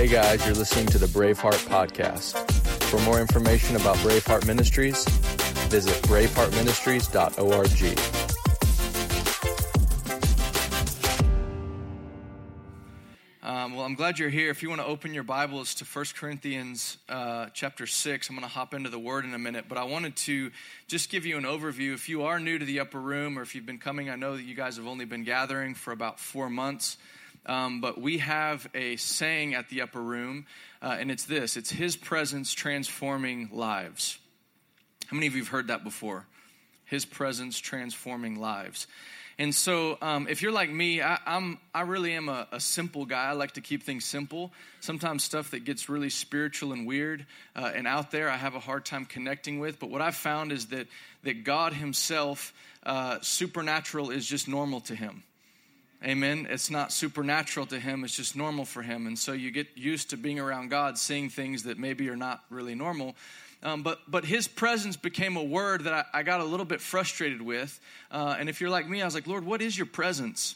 Hey guys, you're listening to the Braveheart Podcast. For more information about Braveheart Ministries, visit braveheartministries.org. Um, well, I'm glad you're here. If you want to open your Bibles to 1 Corinthians uh, chapter 6, I'm going to hop into the Word in a minute, but I wanted to just give you an overview. If you are new to the upper room or if you've been coming, I know that you guys have only been gathering for about four months, um, but we have a saying at the upper room, uh, and it's this it's His presence transforming lives. How many of you have heard that before? His presence transforming lives. And so, um, if you're like me, I, am I really am a, a, simple guy. I like to keep things simple. Sometimes stuff that gets really spiritual and weird uh, and out there, I have a hard time connecting with. But what I've found is that that God Himself, uh, supernatural, is just normal to Him. Amen. It's not supernatural to him, it's just normal for him. And so you get used to being around God, seeing things that maybe are not really normal. Um, but, but his presence became a word that I, I got a little bit frustrated with. Uh, and if you're like me, I was like, Lord, what is your presence?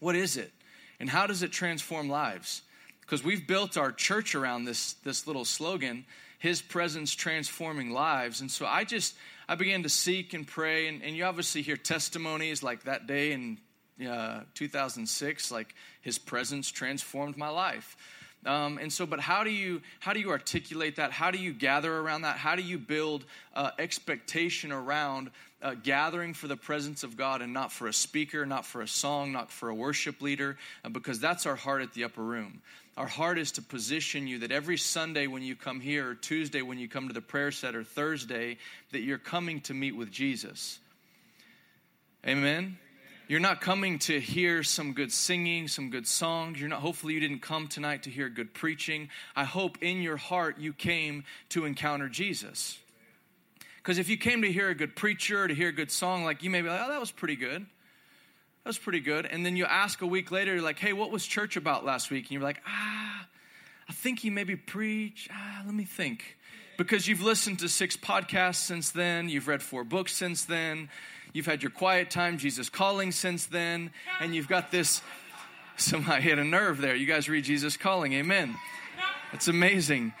What is it? And how does it transform lives? Because we've built our church around this, this little slogan, his presence transforming lives. And so I just, I began to seek and pray. And, and you obviously hear testimonies like that day in uh, 2006, like his presence transformed my life. Um, and so, but how do you how do you articulate that? How do you gather around that? How do you build uh, expectation around uh, gathering for the presence of God and not for a speaker, not for a song, not for a worship leader? Uh, because that's our heart at the upper room. Our heart is to position you that every Sunday when you come here, or Tuesday when you come to the prayer set, or Thursday, that you're coming to meet with Jesus. Amen. You're not coming to hear some good singing, some good songs. You're not hopefully you didn't come tonight to hear good preaching. I hope in your heart you came to encounter Jesus. Because if you came to hear a good preacher, to hear a good song, like you may be like, oh, that was pretty good. That was pretty good. And then you ask a week later, like, hey, what was church about last week? And you're like, ah, I think he maybe preached. Ah, let me think. Because you've listened to six podcasts since then, you've read four books since then, You've had your quiet time, Jesus calling since then, and you've got this. Somebody hit a nerve there. You guys read Jesus calling. Amen. That's amazing.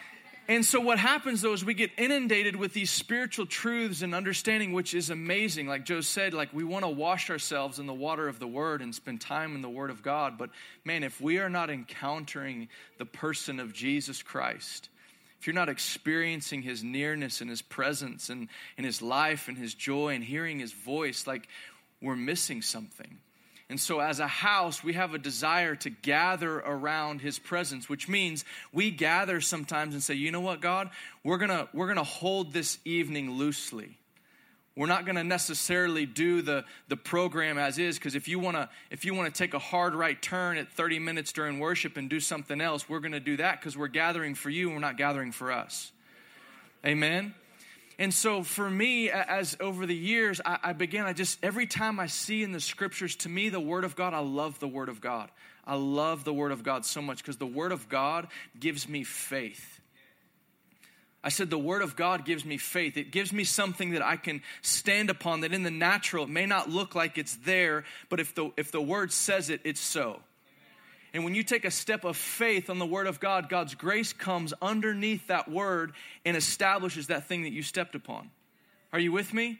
And so, what happens though is we get inundated with these spiritual truths and understanding, which is amazing. Like Joe said, like we want to wash ourselves in the water of the Word and spend time in the Word of God. But man, if we are not encountering the person of Jesus Christ, you're not experiencing his nearness and his presence and, and his life and his joy and hearing his voice, like we're missing something. And so, as a house, we have a desire to gather around His presence, which means we gather sometimes and say, you know what, God, we're gonna, we're gonna hold this evening loosely. We're not going to necessarily do the, the program as is because if you want to if you want to take a hard right turn at 30 minutes during worship and do something else, we're going to do that because we're gathering for you and we're not gathering for us. Amen. And so for me, as over the years, I, I began, I just, every time I see in the scriptures, to me, the Word of God, I love the Word of God. I love the Word of God so much because the Word of God gives me faith. I said, the Word of God gives me faith. It gives me something that I can stand upon that in the natural, it may not look like it's there, but if the, if the Word says it, it's so. And when you take a step of faith on the Word of God, God's grace comes underneath that Word and establishes that thing that you stepped upon. Are you with me?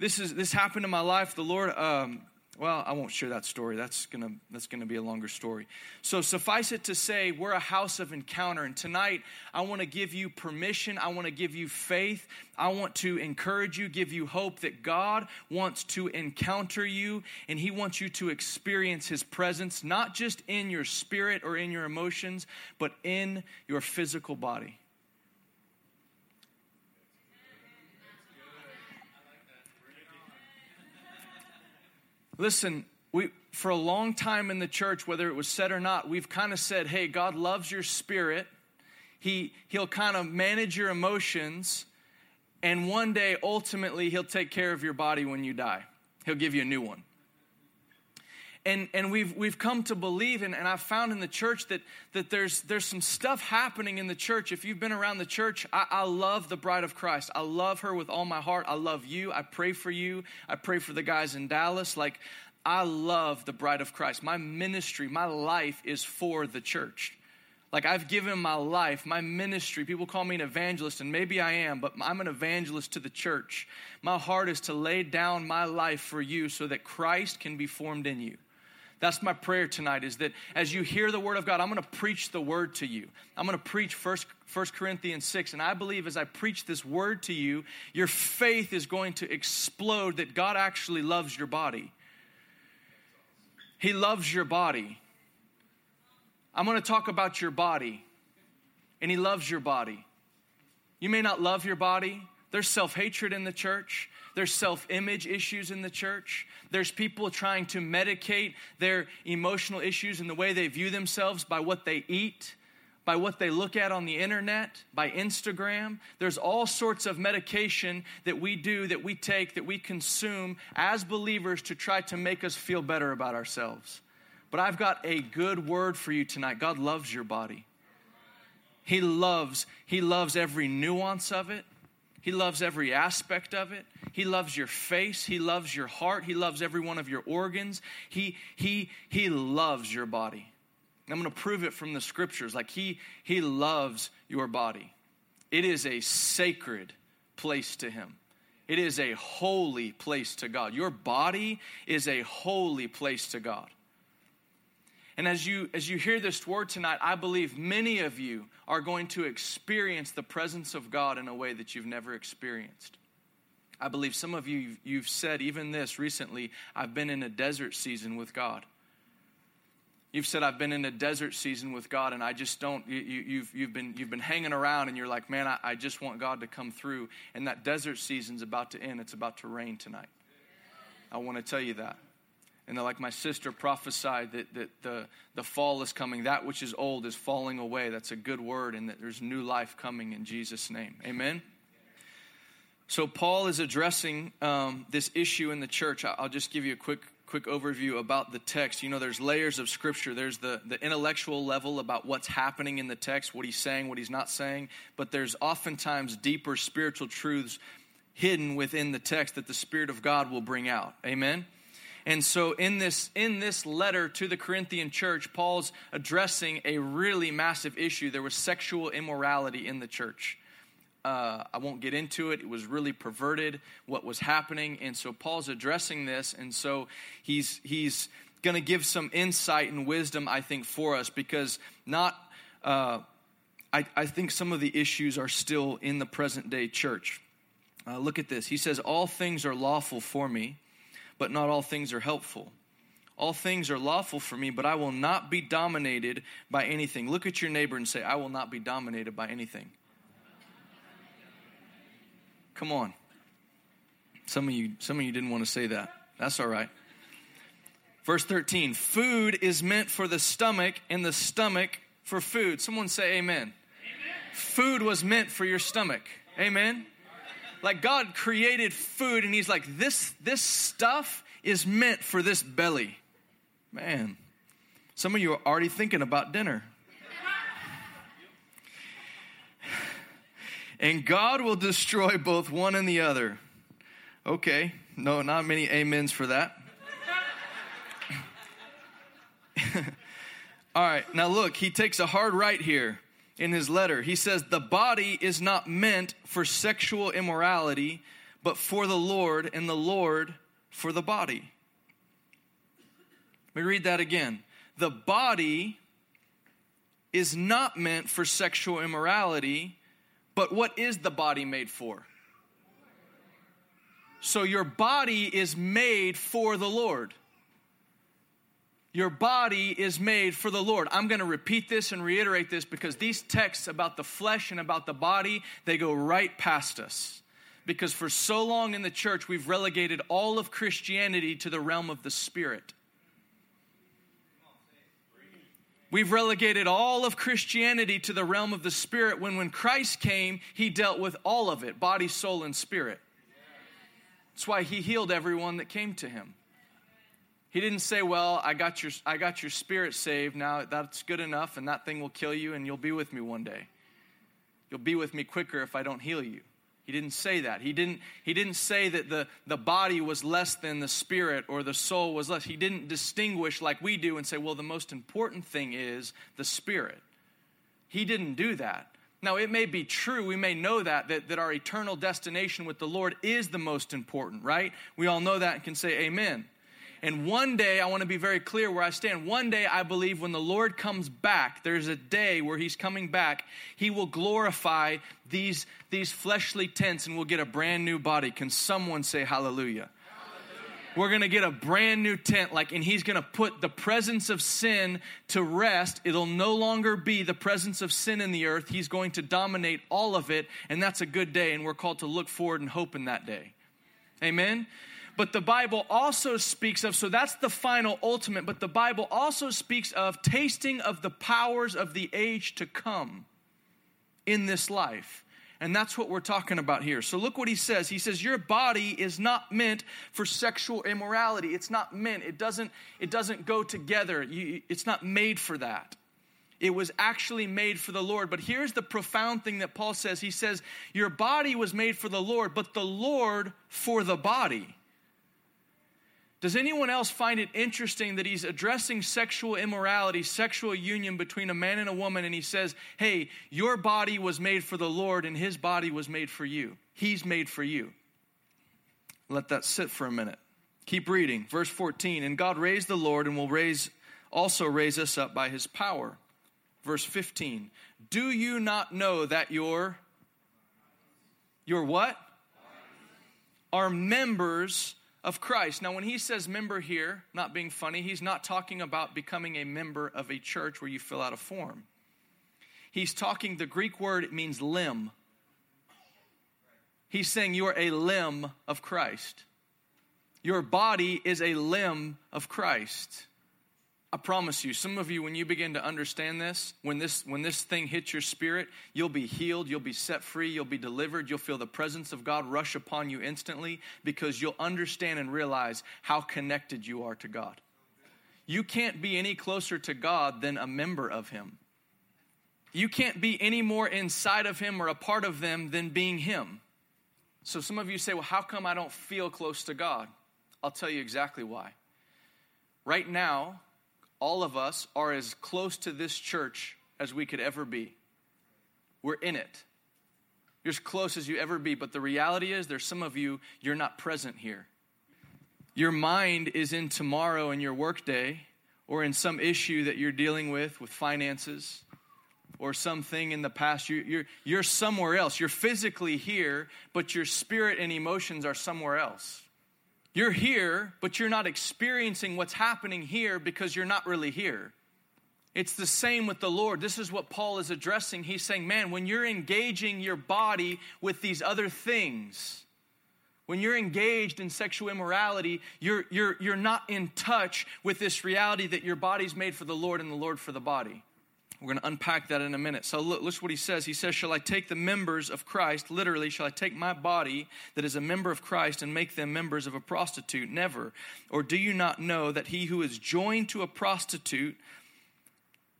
This is this happened in my life. The Lord um, well, I won't share that story. That's gonna that's gonna be a longer story. So suffice it to say, we're a house of encounter, and tonight I want to give you permission. I want to give you faith. I want to encourage you, give you hope that God wants to encounter you, and He wants you to experience His presence, not just in your spirit or in your emotions, but in your physical body. Listen, we, for a long time in the church, whether it was said or not, we've kind of said, hey, God loves your spirit. He, he'll kind of manage your emotions. And one day, ultimately, He'll take care of your body when you die. He'll give you a new one. And, and we've, we've come to believe, and, and I've found in the church that, that there's, there's some stuff happening in the church. If you've been around the church, I, I love the bride of Christ. I love her with all my heart. I love you. I pray for you. I pray for the guys in Dallas. Like, I love the bride of Christ. My ministry, my life is for the church. Like I've given my life, my ministry. People call me an evangelist, and maybe I am, but I'm an evangelist to the church. My heart is to lay down my life for you so that Christ can be formed in you. That's my prayer tonight is that as you hear the word of God, I'm going to preach the word to you. I'm going to preach First, First Corinthians 6. And I believe as I preach this word to you, your faith is going to explode that God actually loves your body. He loves your body. I'm going to talk about your body, and He loves your body. You may not love your body. There's self hatred in the church. There's self image issues in the church. There's people trying to medicate their emotional issues and the way they view themselves by what they eat, by what they look at on the internet, by Instagram. There's all sorts of medication that we do, that we take, that we consume as believers to try to make us feel better about ourselves. But I've got a good word for you tonight. God loves your body. He loves, he loves every nuance of it. He loves every aspect of it. He loves your face. He loves your heart. He loves every one of your organs. He, he, he loves your body. I'm going to prove it from the scriptures. Like he, he loves your body. It is a sacred place to him. It is a holy place to God. Your body is a holy place to God. And as you, as you hear this word tonight, I believe many of you are going to experience the presence of God in a way that you've never experienced. I believe some of you, you've said even this recently I've been in a desert season with God. You've said, I've been in a desert season with God, and I just don't. You, have you've, you've, been, you've been hanging around, and you're like, man, I, I just want God to come through. And that desert season's about to end. It's about to rain tonight. I want to tell you that. And like my sister prophesied that, that the, the fall is coming. That which is old is falling away. That's a good word, and that there's new life coming in Jesus' name. Amen? So, Paul is addressing um, this issue in the church. I'll just give you a quick quick overview about the text. You know, there's layers of scripture. There's the, the intellectual level about what's happening in the text, what he's saying, what he's not saying. But there's oftentimes deeper spiritual truths hidden within the text that the Spirit of God will bring out. Amen? And so in this in this letter to the Corinthian church, Paul's addressing a really massive issue. There was sexual immorality in the church. Uh, I won't get into it. It was really perverted what was happening, and so Paul's addressing this, and so he's he's going to give some insight and wisdom, I think, for us because not. Uh, I, I, think some of the issues are still in the present day church. Uh, look at this. He says, All things are lawful for me, but not all things are helpful. All things are lawful for me, but I will not be dominated by anything. Look at your neighbor and say, I will not be dominated by anything. Come on. Some of you, some of you didn't want to say that. That's all right. Verse 13 Food is meant for the stomach, and the stomach for food. Someone say amen. amen. Food was meant for your stomach. Amen. Like God created food and he's like, this, this stuff is meant for this belly. Man, some of you are already thinking about dinner. and God will destroy both one and the other. Okay, no, not many amens for that. All right, now look, he takes a hard right here in his letter. He says, The body is not meant for sexual immorality, but for the Lord, and the Lord for the body. Let me read that again. The body is not meant for sexual immorality, but what is the body made for? So your body is made for the Lord. Your body is made for the Lord. I'm going to repeat this and reiterate this because these texts about the flesh and about the body, they go right past us. Because for so long in the church, we've relegated all of Christianity to the realm of the spirit. We've relegated all of Christianity to the realm of the spirit when when Christ came, he dealt with all of it, body, soul, and spirit. That's why he healed everyone that came to him. He didn't say, "Well, I got your I got your spirit saved. Now that's good enough and that thing will kill you and you'll be with me one day. You'll be with me quicker if I don't heal you." He didn't say that. He didn't, he didn't say that the, the body was less than the spirit or the soul was less. He didn't distinguish like we do and say, well, the most important thing is the spirit. He didn't do that. Now, it may be true, we may know that, that, that our eternal destination with the Lord is the most important, right? We all know that and can say amen. And one day, I want to be very clear where I stand. One day, I believe when the Lord comes back, there's a day where He's coming back, He will glorify these, these fleshly tents and we'll get a brand new body. Can someone say hallelujah? we're going to get a brand new tent like and he's going to put the presence of sin to rest it'll no longer be the presence of sin in the earth he's going to dominate all of it and that's a good day and we're called to look forward and hope in that day amen but the bible also speaks of so that's the final ultimate but the bible also speaks of tasting of the powers of the age to come in this life and that's what we're talking about here. So look what he says. He says your body is not meant for sexual immorality. It's not meant. It doesn't it doesn't go together. You, it's not made for that. It was actually made for the Lord. But here's the profound thing that Paul says. He says your body was made for the Lord, but the Lord for the body. Does anyone else find it interesting that he's addressing sexual immorality, sexual union between a man and a woman, and he says, Hey, your body was made for the Lord, and his body was made for you. He's made for you. Let that sit for a minute. Keep reading. Verse 14. And God raised the Lord and will raise also raise us up by his power. Verse 15. Do you not know that your your what? Are members of Christ. Now, when he says member here, not being funny, he's not talking about becoming a member of a church where you fill out a form. He's talking, the Greek word, it means limb. He's saying you are a limb of Christ. Your body is a limb of Christ. I promise you, some of you, when you begin to understand this, when this when this thing hits your spirit, you'll be healed, you'll be set free, you'll be delivered, you'll feel the presence of God rush upon you instantly because you'll understand and realize how connected you are to God. You can't be any closer to God than a member of Him. You can't be any more inside of Him or a part of them than being Him. So some of you say, well, how come I don't feel close to God? I'll tell you exactly why. Right now, all of us are as close to this church as we could ever be. We're in it. You're as close as you ever be, but the reality is there's some of you, you're not present here. Your mind is in tomorrow in your workday or in some issue that you're dealing with, with finances or something in the past. You, you're, you're somewhere else. You're physically here, but your spirit and emotions are somewhere else. You're here, but you're not experiencing what's happening here because you're not really here. It's the same with the Lord. This is what Paul is addressing. He's saying, man, when you're engaging your body with these other things, when you're engaged in sexual immorality, you're, you're, you're not in touch with this reality that your body's made for the Lord and the Lord for the body. We're going to unpack that in a minute. So, look, look what he says. He says, Shall I take the members of Christ, literally, shall I take my body that is a member of Christ and make them members of a prostitute? Never. Or do you not know that he who is joined to a prostitute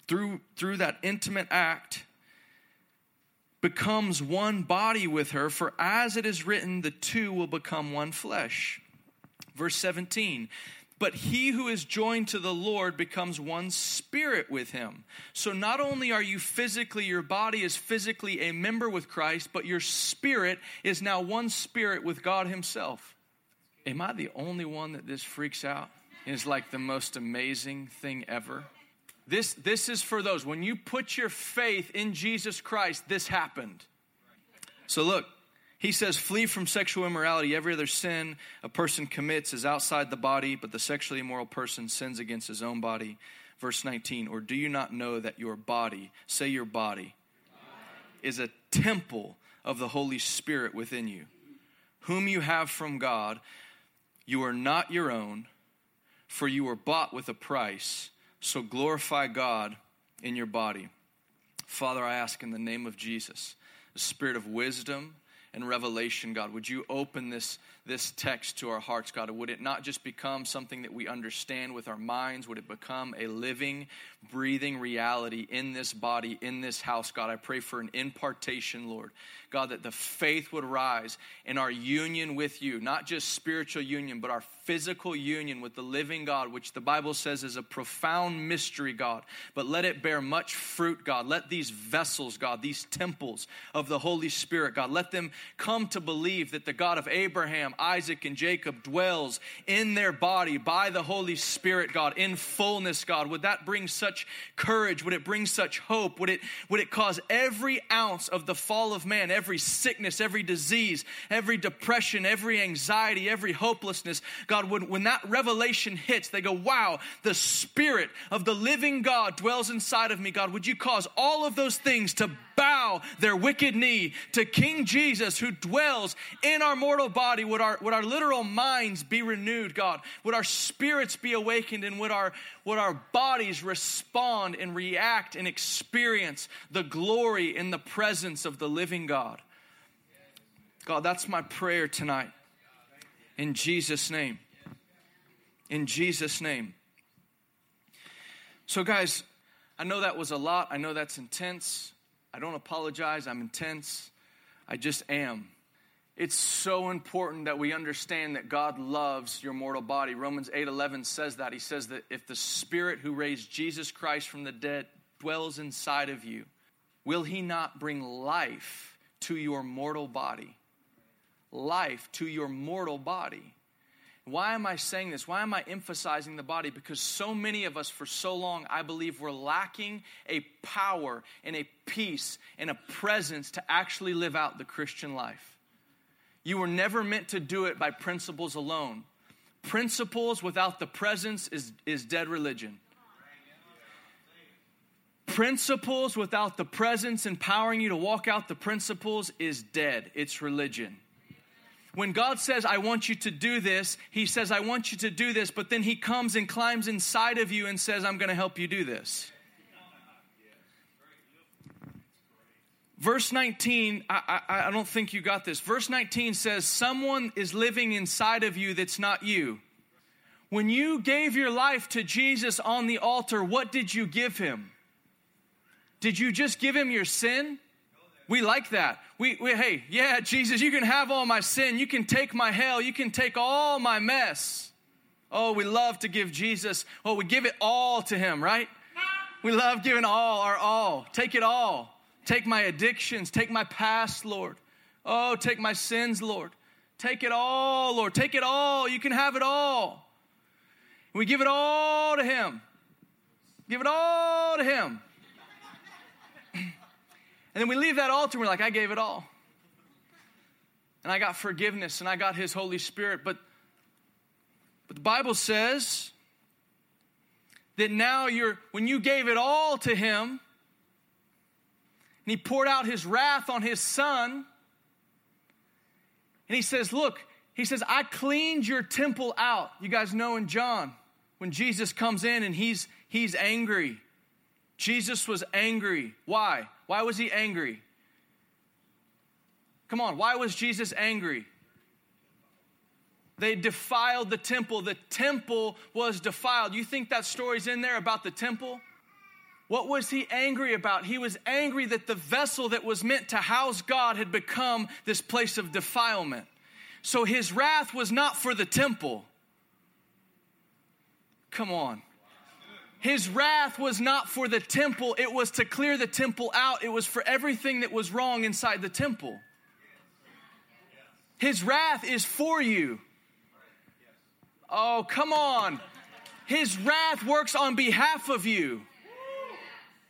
through, through that intimate act becomes one body with her? For as it is written, the two will become one flesh. Verse 17 but he who is joined to the Lord becomes one spirit with him. So not only are you physically, your body is physically a member with Christ, but your spirit is now one spirit with God himself. Am I the only one that this freaks out? Is like the most amazing thing ever. This, this is for those. When you put your faith in Jesus Christ, this happened. So look, he says, Flee from sexual immorality. Every other sin a person commits is outside the body, but the sexually immoral person sins against his own body. Verse 19, or do you not know that your body, say your body, is a temple of the Holy Spirit within you, whom you have from God? You are not your own, for you were bought with a price. So glorify God in your body. Father, I ask in the name of Jesus, the spirit of wisdom and revelation, God. Would you open this, this text to our hearts, God? Would it not just become something that we understand with our minds? Would it become a living, breathing reality in this body, in this house, God? I pray for an impartation, Lord. God, that the faith would rise in our union with you, not just spiritual union, but our physical union with the living God, which the Bible says is a profound mystery, God. But let it bear much fruit, God. Let these vessels, God, these temples of the Holy Spirit, God, let them come to believe that the God of Abraham, Isaac, and Jacob dwells in their body by the Holy Spirit, God, in fullness, God. Would that bring such courage? Would it bring such hope? Would it, would it cause every ounce of the fall of man, every sickness, every disease, every depression, every anxiety, every hopelessness, God, when, when that revelation hits, they go, wow, the Spirit of the living God dwells inside of me, God. Would you cause all of those things to bow their wicked knee to King Jesus who dwells in our mortal body? Would our, would our literal minds be renewed, God? Would our spirits be awakened and would our, would our bodies respond and react and experience the glory in the presence of the living God? God, that's my prayer tonight. In Jesus' name. In Jesus' name. So, guys, I know that was a lot. I know that's intense. I don't apologize. I'm intense. I just am. It's so important that we understand that God loves your mortal body. Romans 8:11 says that. He says that if the spirit who raised Jesus Christ from the dead dwells inside of you, will he not bring life to your mortal body? Life to your mortal body. Why am I saying this? Why am I emphasizing the body? Because so many of us, for so long, I believe we're lacking a power and a peace and a presence to actually live out the Christian life. You were never meant to do it by principles alone. Principles without the presence is, is dead religion. Principles without the presence empowering you to walk out the principles is dead. It's religion. When God says, I want you to do this, He says, I want you to do this, but then He comes and climbs inside of you and says, I'm going to help you do this. Verse 19, I, I, I, don't think you got this. Verse 19 says, Someone is living inside of you that's not you. When you gave your life to Jesus on the altar, what did you give him? Did you just give him your sin? We like that. We, we, hey, yeah, Jesus, you can have all my sin. You can take my hell. You can take all my mess. Oh, we love to give Jesus, oh, we give it all to him, right? We love giving all, our all. Take it all. Take my addictions. Take my past, Lord. Oh, take my sins, Lord. Take it all, Lord. Take it all. You can have it all. We give it all to him. Give it all to him. And then we leave that altar and we're like, I gave it all. And I got forgiveness and I got His Holy Spirit. But, but the Bible says that now you're, when you gave it all to Him, and He poured out His wrath on His Son, and He says, Look, He says, I cleaned your temple out. You guys know in John, when Jesus comes in and He's, he's angry. Jesus was angry. Why? Why was he angry? Come on, why was Jesus angry? They defiled the temple. The temple was defiled. You think that story's in there about the temple? What was he angry about? He was angry that the vessel that was meant to house God had become this place of defilement. So his wrath was not for the temple. Come on. His wrath was not for the temple, it was to clear the temple out. It was for everything that was wrong inside the temple. His wrath is for you. Oh, come on. His wrath works on behalf of you.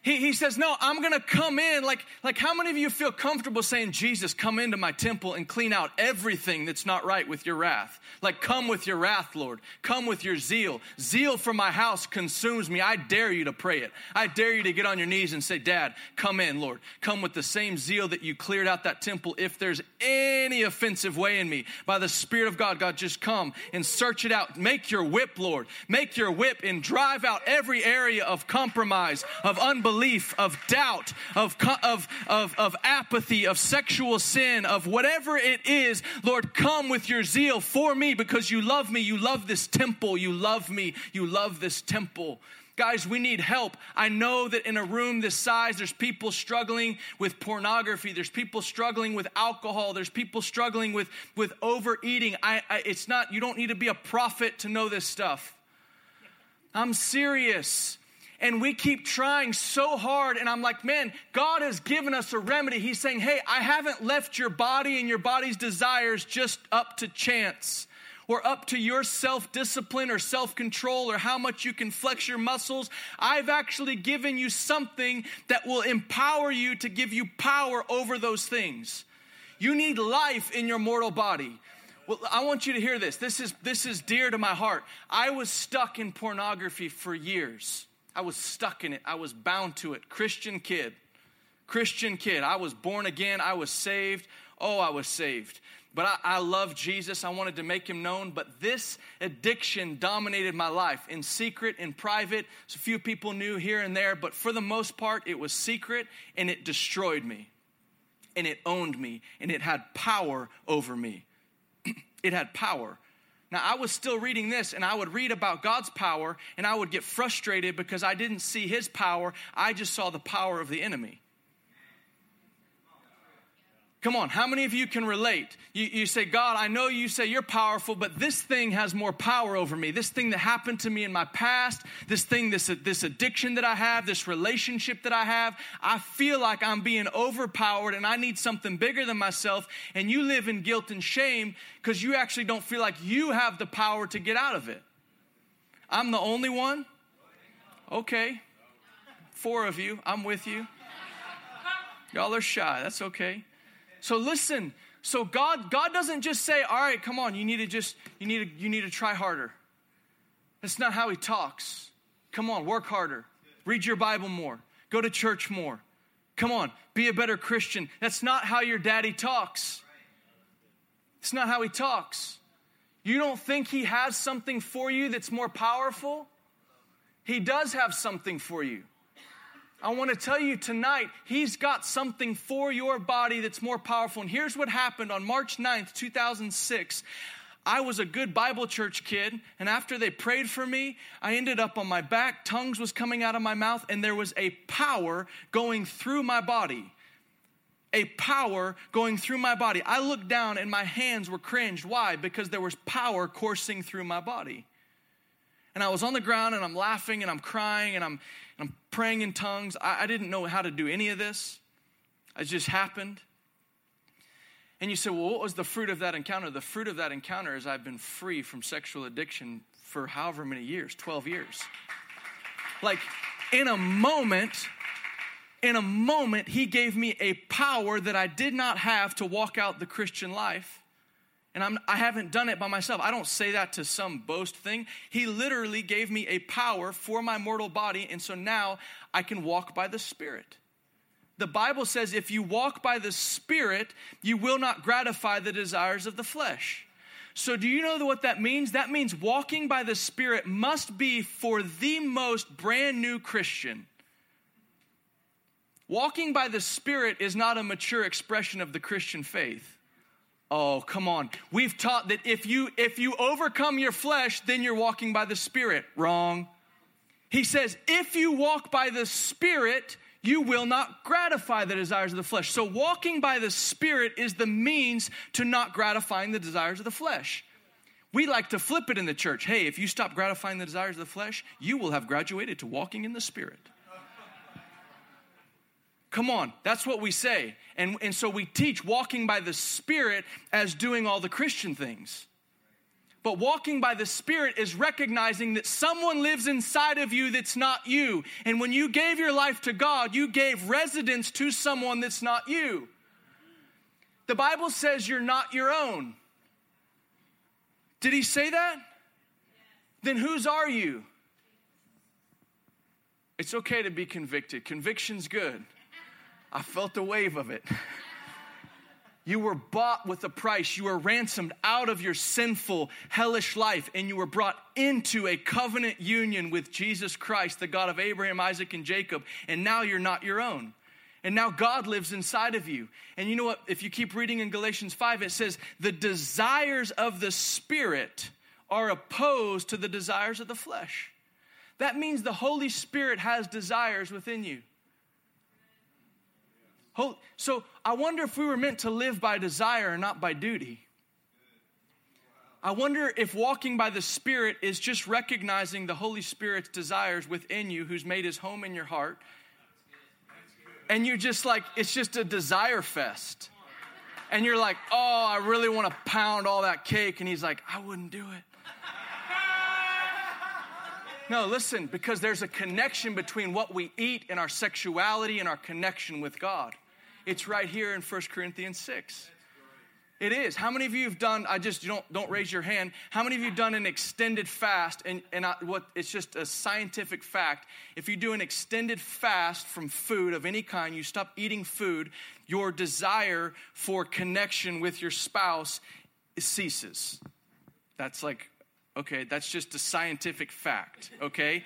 He, he says, No, I'm gonna come in. Like, like, how many of you feel comfortable saying, Jesus, come into my temple and clean out everything that's not right with your wrath? Like, come with your wrath, Lord. Come with your zeal. Zeal for my house consumes me. I dare you to pray it. I dare you to get on your knees and say, Dad, come in, Lord. Come with the same zeal that you cleared out that temple. If there's any offensive way in me, by the Spirit of God, God, just come and search it out. Make your whip, Lord. Make your whip and drive out every area of compromise, of unbelief unbelief, of doubt, of, of, of, of apathy, of sexual sin, of whatever it is, Lord, come with your zeal for me because you love me. You love this temple. You love me. You love this temple. Guys, we need help. I know that in a room this size, there's people struggling with pornography. There's people struggling with alcohol. There's people struggling with, with overeating. I, I, it's not, you don't need to be a prophet to know this stuff. I'm serious. And we keep trying so hard. And I'm like, man, God has given us a remedy. He's saying, hey, I haven't left your body and your body's desires just up to chance or up to your self discipline or self control or how much you can flex your muscles. I've actually given you something that will empower you to give you power over those things. You need life in your mortal body. Well, I want you to hear this. This is, this is dear to my heart. I was stuck in pornography for years. I was stuck in it. I was bound to it. Christian kid. Christian kid. I was born again. I was saved. Oh, I was saved but I, I love Jesus. I wanted to make him known. But this addiction dominated my life in secret, in private. So few people knew here and there, but for the most part, it was secret and it destroyed me. And it owned me and it had power over me. it had power. Now, I was still reading this and I would read about God's power and I would get frustrated because I didn't see his power. I just saw the power of the enemy. Come on, how many of you can relate? You, you say, God, I know you say you're powerful, but this thing has more power over me. This thing that happened to me in my past, this thing, this, this addiction that I have, this relationship that I have, I feel like I'm being overpowered and I need something bigger than myself. And you live in guilt and shame because you actually don't feel like you have the power to get out of it. I'm the only one? Okay. Four of you, I'm with you. Y'all are shy, that's okay. So listen. So God, God doesn't just say, all right, come on, you need to just, you need to, you need to try harder. That's not how he talks. Come on, work harder. Read your Bible more. Go to church more. Come on, be a better Christian. That's not how your daddy talks. It's not how he talks. You don't think he has something for you that's more powerful? He does have something for you. I want to tell you tonight, He's got something for your body that's more powerful. And here's what happened on March 9th, 2006. I was a good Bible church kid, and after they prayed for me, I ended up on my back, tongues was coming out of my mouth, and there was a power going through my body. A power going through my body. I looked down and my hands were cringed. Why? Because there was power coursing through my body. And I was on the ground and I'm laughing and I'm crying and I'm I'm praying in tongues. I, I didn't know how to do any of this, it just happened. And you say, well, what was the fruit of that encounter? The fruit of that encounter is I've been free from sexual addiction for however many years 12 years. Like, in a moment, in a moment, he gave me a power that I did not have to walk out the Christian life. And I'm, I haven't done it by myself. I don't say that to some boast thing. He literally gave me a power for my mortal body. And so now I can walk by the Spirit. The Bible says if you walk by the Spirit, you will not gratify the desires of the flesh. So, do you know what that means? That means walking by the Spirit must be for the most brand new Christian. Walking by the Spirit is not a mature expression of the Christian faith. Oh, come on. We've taught that if you if you overcome your flesh, then you're walking by the spirit. Wrong. He says, if you walk by the spirit, you will not gratify the desires of the flesh. So walking by the spirit is the means to not gratifying the desires of the flesh. We like to flip it in the church. Hey, if you stop gratifying the desires of the flesh, you will have graduated to walking in the spirit. Come on, that's what we say. And, and so we teach walking by the Spirit as doing all the Christian things. But walking by the Spirit is recognizing that someone lives inside of you that's not you. And when you gave your life to God, you gave residence to someone that's not you. The Bible says you're not your own. Did he say that? Then whose are you? It's okay to be convicted. Conviction's good. I felt the wave of it. You were bought with a price. You were ransomed out of your sinful, hellish life, and you were brought into a covenant union with Jesus Christ, the God of Abraham, Isaac, and Jacob. And now you're not your own. And now God lives inside of you. And you know what? If you keep reading in Galatians 5, it says, The desires of the Spirit are opposed to the desires of the flesh. That means the Holy Spirit has desires within you. So I wonder if we were meant to live by desire and not by duty. I wonder if walking by the Spirit is just recognizing the Holy Spirit's desires within you, who's made his home in your heart. And you're just like, it's just a desire fest. And you're like, oh, I really want to pound all that cake. And he's like, I wouldn't do it. No, listen, because there's a connection between what we eat and our sexuality and our connection with God. It's right here in 1 Corinthians 6. It is. How many of you have done, I just don't, don't raise your hand. How many of you have done an extended fast? And, and I, what, it's just a scientific fact. If you do an extended fast from food of any kind, you stop eating food, your desire for connection with your spouse ceases. That's like, okay, that's just a scientific fact, okay?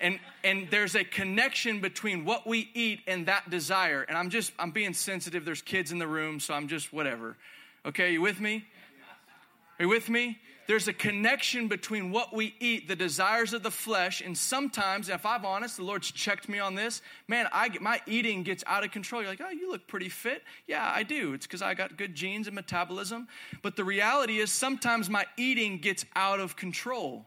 And and there's a connection between what we eat and that desire. And i'm just i'm being sensitive. There's kids in the room so i'm just whatever. Okay you with me? Are you with me? There's a connection between what we eat the desires of the flesh and sometimes if i'm honest the lord's checked me on this man i get my eating gets out of control. You're like oh you look pretty fit. Yeah i do. It's because i got good genes and metabolism. But the reality is sometimes my eating gets out of control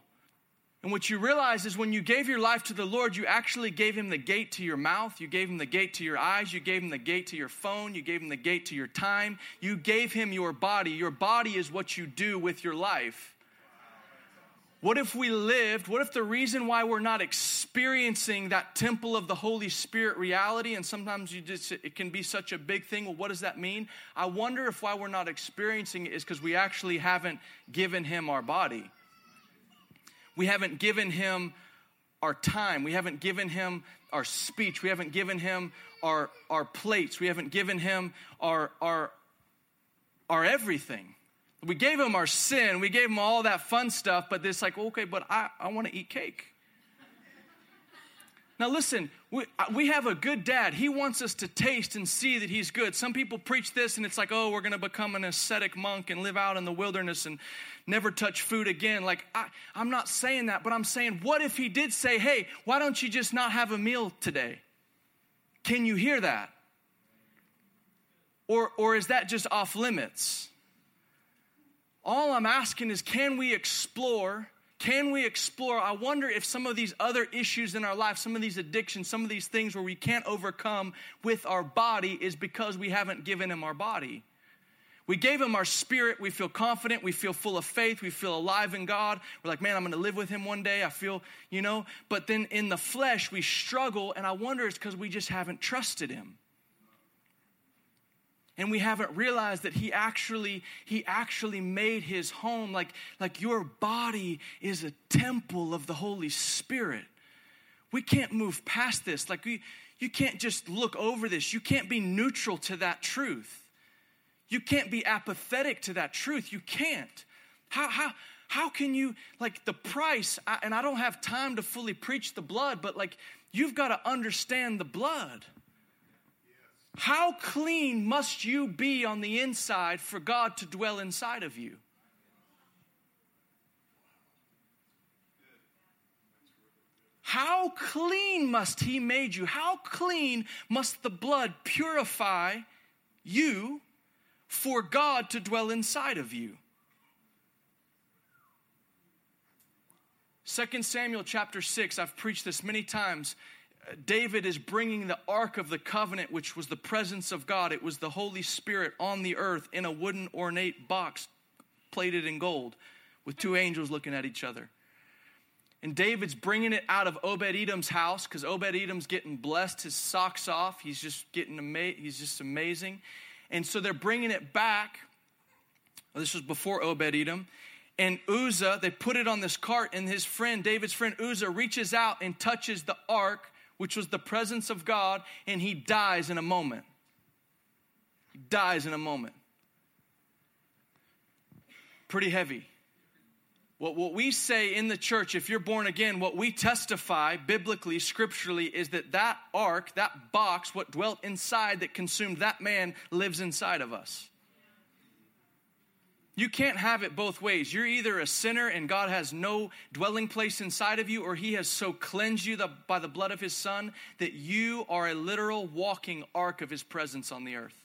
and what you realize is when you gave your life to the Lord, you actually gave him the gate to your mouth, you gave him the gate to your eyes, you gave him the gate to your phone, you gave him the gate to your time, you gave him your body. Your body is what you do with your life. What if we lived? What if the reason why we're not experiencing that temple of the Holy Spirit reality, and sometimes you just it can be such a big thing. Well, what does that mean? I wonder if why we're not experiencing it is because we actually haven't given him our body. We haven't given him our time. We haven't given him our speech. We haven't given him our, our plates. We haven't given him our, our, our everything. We gave him our sin. We gave him all that fun stuff, but it's like, okay, but I, I want to eat cake. Now, listen, we, uh, we have a good dad. He wants us to taste and see that he's good. Some people preach this and it's like, oh, we're going to become an ascetic monk and live out in the wilderness and never touch food again. Like, I, I'm not saying that, but I'm saying, what if he did say, hey, why don't you just not have a meal today? Can you hear that? Or, or is that just off limits? All I'm asking is, can we explore can we explore? I wonder if some of these other issues in our life, some of these addictions, some of these things where we can't overcome with our body is because we haven't given Him our body. We gave Him our spirit. We feel confident. We feel full of faith. We feel alive in God. We're like, man, I'm going to live with Him one day. I feel, you know, but then in the flesh, we struggle. And I wonder it's because we just haven't trusted Him and we haven't realized that he actually he actually made his home like like your body is a temple of the holy spirit. We can't move past this. Like we you can't just look over this. You can't be neutral to that truth. You can't be apathetic to that truth. You can't. How how how can you like the price and i don't have time to fully preach the blood but like you've got to understand the blood how clean must you be on the inside for God to dwell inside of you? How clean must He made you? How clean must the blood purify you for God to dwell inside of you? 2 Samuel chapter 6, I've preached this many times. David is bringing the Ark of the Covenant, which was the presence of God. It was the Holy Spirit on the earth in a wooden ornate box plated in gold with two angels looking at each other. And David's bringing it out of Obed Edom's house because Obed Edom's getting blessed his socks off. He's just getting ama- he's just amazing. And so they're bringing it back. This was before Obed Edom. And Uzzah, they put it on this cart, and his friend, David's friend Uzzah, reaches out and touches the ark which was the presence of God, and he dies in a moment. He dies in a moment. Pretty heavy. What, what we say in the church, if you're born again, what we testify biblically, scripturally, is that that ark, that box, what dwelt inside that consumed that man, lives inside of us. You can't have it both ways. You're either a sinner and God has no dwelling place inside of you, or He has so cleansed you by the blood of His Son that you are a literal walking ark of His presence on the earth.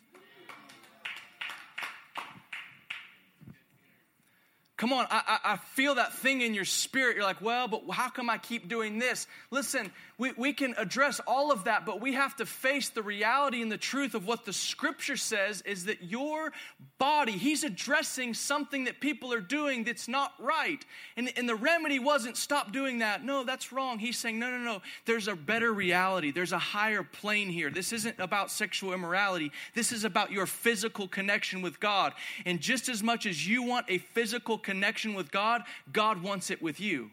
Come on, I, I, feel that thing in your spirit. You're like, well, but how come I keep doing this? Listen, we, we can address all of that, but we have to face the reality and the truth of what the scripture says is that your body, he's addressing something that people are doing that's not right. And, and the remedy wasn't stop doing that. No, that's wrong. He's saying, no, no, no. There's a better reality, there's a higher plane here. This isn't about sexual immorality, this is about your physical connection with God. And just as much as you want a physical connection with God, God wants it with you.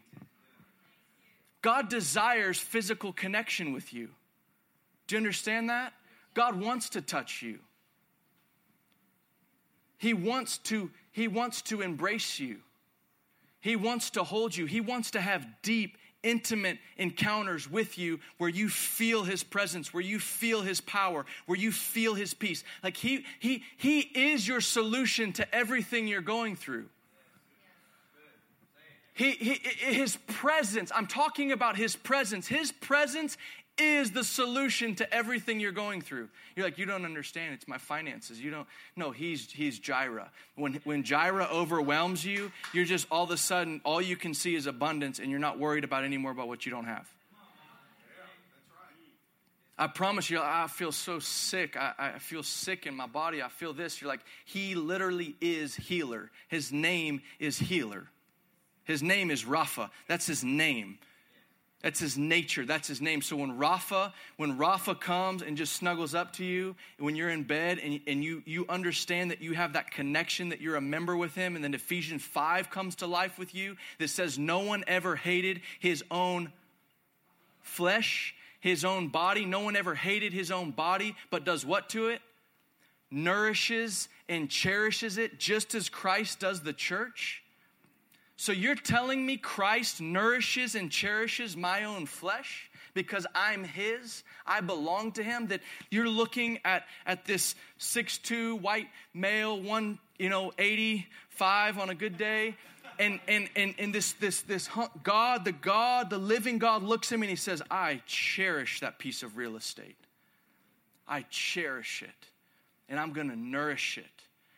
God desires physical connection with you. Do you understand that? God wants to touch you. He wants to he wants to embrace you. He wants to hold you. He wants to have deep intimate encounters with you where you feel his presence, where you feel his power, where you feel his peace. Like he he he is your solution to everything you're going through. He, he, his presence, I'm talking about his presence. His presence is the solution to everything you're going through. You're like, you don't understand. It's my finances. You don't. No, he's he's Jireh. When when Jireh overwhelms you, you're just all of a sudden all you can see is abundance, and you're not worried about anymore about what you don't have. I promise you, I feel so sick. I, I, feel sick in my body. I feel this. You're like, He literally is healer. His name is healer. His name is Rapha. That's his name. That's his nature. That's his name. So when Rapha, when Rapha comes and just snuggles up to you, when you're in bed and, and you, you understand that you have that connection, that you're a member with him, and then Ephesians 5 comes to life with you that says, No one ever hated his own flesh, his own body. No one ever hated his own body, but does what to it? Nourishes and cherishes it just as Christ does the church. So you're telling me Christ nourishes and cherishes my own flesh? because I'm his, I belong to him, that you're looking at, at this 6'2 white male, one, you know, 85 on a good day, and and and, and this this this God, the God, the living God looks at me and he says, I cherish that piece of real estate. I cherish it. And I'm gonna nourish it.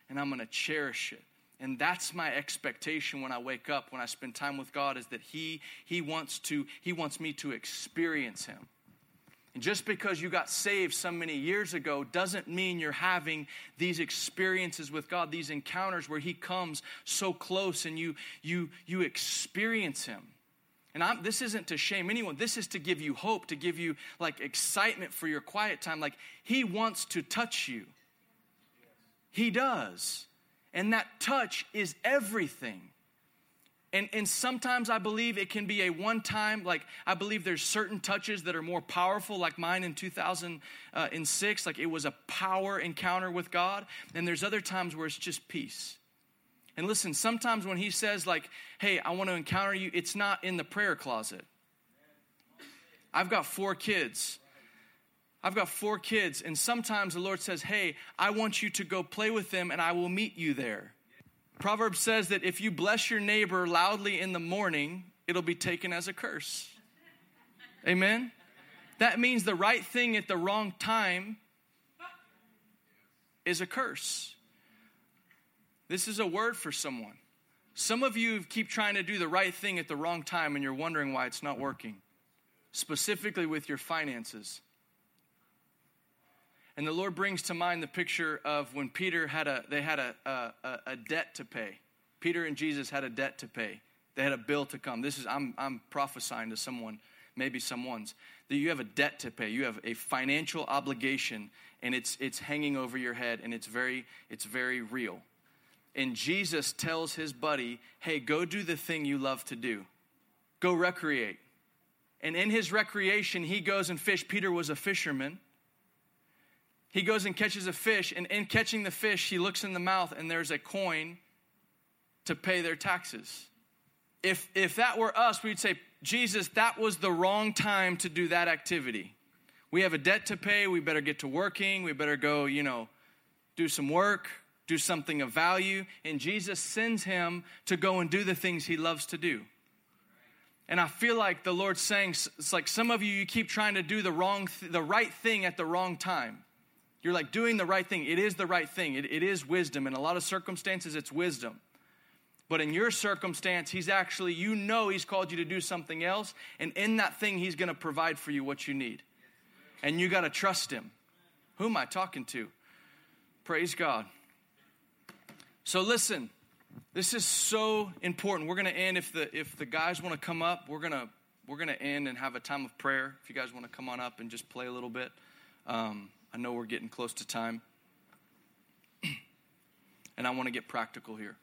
And I'm gonna cherish it. And that's my expectation when I wake up, when I spend time with God, is that He, he, wants, to, he wants me to experience Him. And just because you got saved so many years ago doesn't mean you're having these experiences with God, these encounters where He comes so close and you, you, you experience Him. And I'm, this isn't to shame anyone. This is to give you hope, to give you like excitement for your quiet time. Like He wants to touch you. He does. And that touch is everything. And, and sometimes I believe it can be a one time, like I believe there's certain touches that are more powerful, like mine in 2006, like it was a power encounter with God. And there's other times where it's just peace. And listen, sometimes when he says, like, hey, I want to encounter you, it's not in the prayer closet. I've got four kids. I've got four kids, and sometimes the Lord says, Hey, I want you to go play with them, and I will meet you there. Proverbs says that if you bless your neighbor loudly in the morning, it'll be taken as a curse. Amen? That means the right thing at the wrong time is a curse. This is a word for someone. Some of you keep trying to do the right thing at the wrong time and you're wondering why it's not working, specifically with your finances. And the Lord brings to mind the picture of when Peter had a, they had a, a, a debt to pay. Peter and Jesus had a debt to pay. They had a bill to come. This is, I'm, I'm prophesying to someone, maybe someone's, that you have a debt to pay. You have a financial obligation and it's, it's hanging over your head and it's very, it's very real. And Jesus tells his buddy, hey, go do the thing you love to do. Go recreate. And in his recreation, he goes and fish. Peter was a fisherman he goes and catches a fish, and in catching the fish, he looks in the mouth, and there's a coin to pay their taxes. If, if that were us, we'd say, Jesus, that was the wrong time to do that activity. We have a debt to pay. We better get to working. We better go, you know, do some work, do something of value. And Jesus sends him to go and do the things he loves to do. And I feel like the Lord's saying, it's like some of you, you keep trying to do the wrong, th- the right thing at the wrong time. You're like doing the right thing. It is the right thing. It, it is wisdom. In a lot of circumstances, it's wisdom. But in your circumstance, He's actually, you know, He's called you to do something else. And in that thing, He's going to provide for you what you need. And you got to trust Him. Who am I talking to? Praise God. So listen, this is so important. We're going to end if the if the guys want to come up, we're going to we're going to end and have a time of prayer. If you guys want to come on up and just play a little bit. Um, I know we're getting close to time. and I want to get practical here.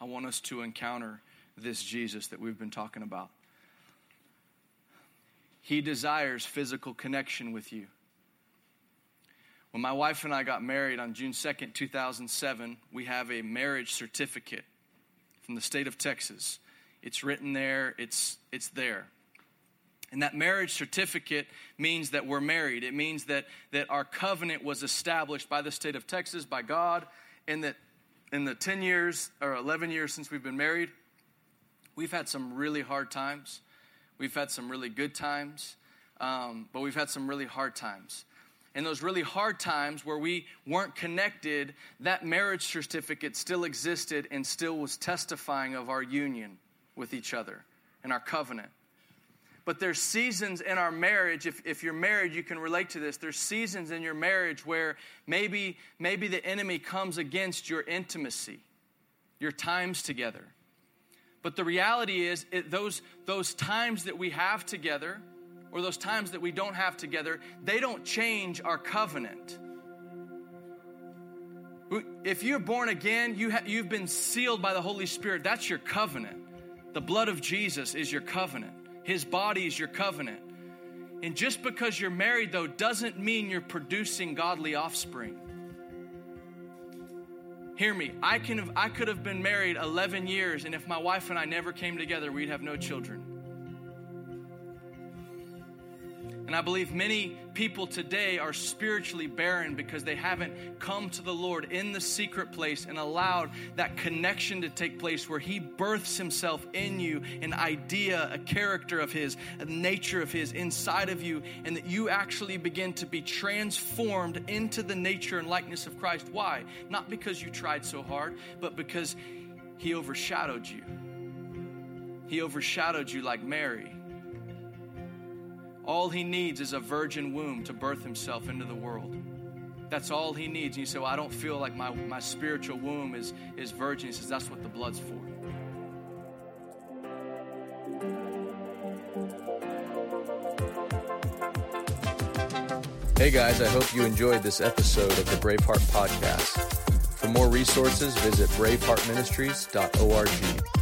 I want us to encounter this Jesus that we've been talking about. He desires physical connection with you. When my wife and I got married on June 2nd, 2007, we have a marriage certificate from the state of Texas. It's written there, it's, it's there. And that marriage certificate means that we're married. It means that, that our covenant was established by the state of Texas, by God, and that in the 10 years or 11 years since we've been married, we've had some really hard times. We've had some really good times, um, but we've had some really hard times. And those really hard times where we weren't connected, that marriage certificate still existed and still was testifying of our union with each other and our covenant. But there's seasons in our marriage, if, if you're married, you can relate to this. There's seasons in your marriage where maybe, maybe the enemy comes against your intimacy, your times together. But the reality is, it, those, those times that we have together, or those times that we don't have together, they don't change our covenant. If you're born again, you ha- you've been sealed by the Holy Spirit. That's your covenant. The blood of Jesus is your covenant. His body is your covenant. And just because you're married, though, doesn't mean you're producing godly offspring. Hear me. I, can have, I could have been married 11 years, and if my wife and I never came together, we'd have no children. And I believe many people today are spiritually barren because they haven't come to the Lord in the secret place and allowed that connection to take place where He births Himself in you, an idea, a character of His, a nature of His inside of you, and that you actually begin to be transformed into the nature and likeness of Christ. Why? Not because you tried so hard, but because He overshadowed you. He overshadowed you like Mary. All he needs is a virgin womb to birth himself into the world. That's all he needs. And you say, Well, I don't feel like my, my spiritual womb is, is virgin. He says, That's what the blood's for. Hey guys, I hope you enjoyed this episode of the Braveheart Podcast. For more resources, visit braveheartministries.org.